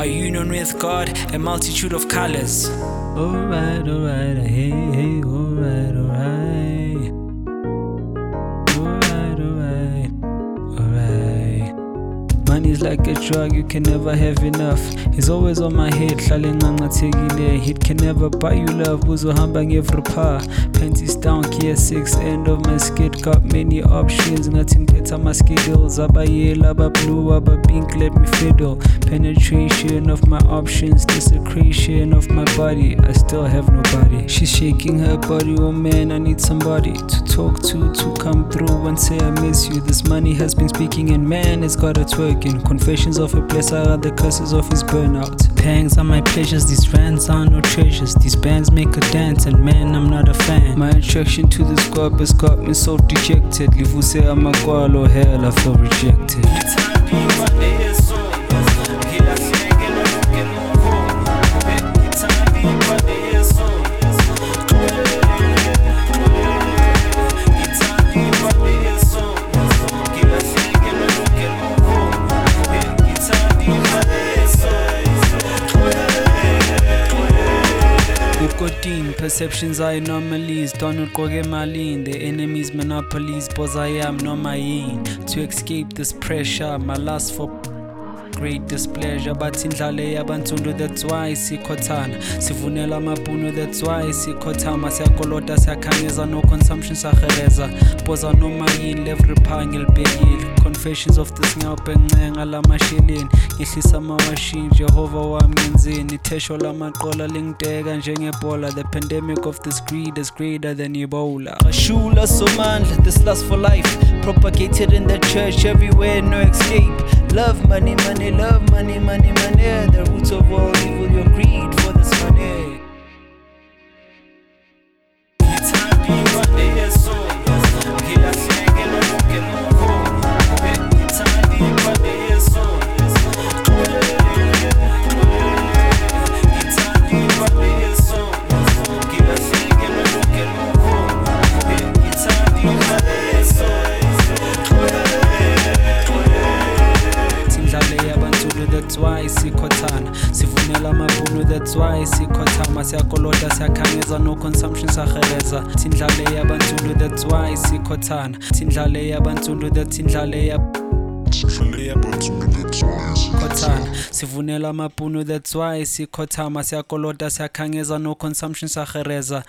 A union with God, a multitude of colors. Alright, alright, hey, hey, alright, alright. Like a drug, you can never have enough. It's always on my head, hlale ngangathekile. It can never buy you love, uzohamba ngevri par. Panties down, gear 6, end of my skid. Got many options, ngathi ngikhetha my skittles. Abayellow, abablue, abapink, let me fiddle. Penetration of my options, desecration of my body. I still have nobody. She's shaking her body, oh man, I need somebody to talk to, to come through and say I miss you. This money has been speaking, and man, it's got it twerking. Confessions of a blesser are the curses of his burnout. Pangs are my pleasures, these rants are no treasures. These bands make a dance, and man, I'm not a fan. My attraction to this gob has got me so dejected. Livuse amakwalo, hell, I feel rejected. Ukotin, perceptions are anomalies. Don't koge malin. The enemy's monopolies. Boz I am no yin. To escape this pressure, my lust for great displeasure bathi indlale yabansundu that's why sikhothana sivunela amabhunu that's why sikhothama siyakolota siyakhangeza no consumption saheleza boza noma yini levripha ngilibhekile confessions of this ngiyawubhencenga lamasheleni ngehlisa amawashini jehova wami ngenzeni ithesho lamaqola lingideka njengebhola the pandemic of this greed is greater than ebola Ashula Somandla, this lust for life. Propagated in the church everywhere, no escape. Love money, money, love money, money, money. The roots of all evil, your greed yakhothana sivunela amavuno that's why sikhothama siyakoloda siyakhangeza no consumption saheleza sindlale yabantsundu that's why sikhothana sindlale yabantsundu that's indlale yabantsundu khothana sivunela amabhunu that's why sikhothama siyakoloda siyakhangeza no-consumption sahereza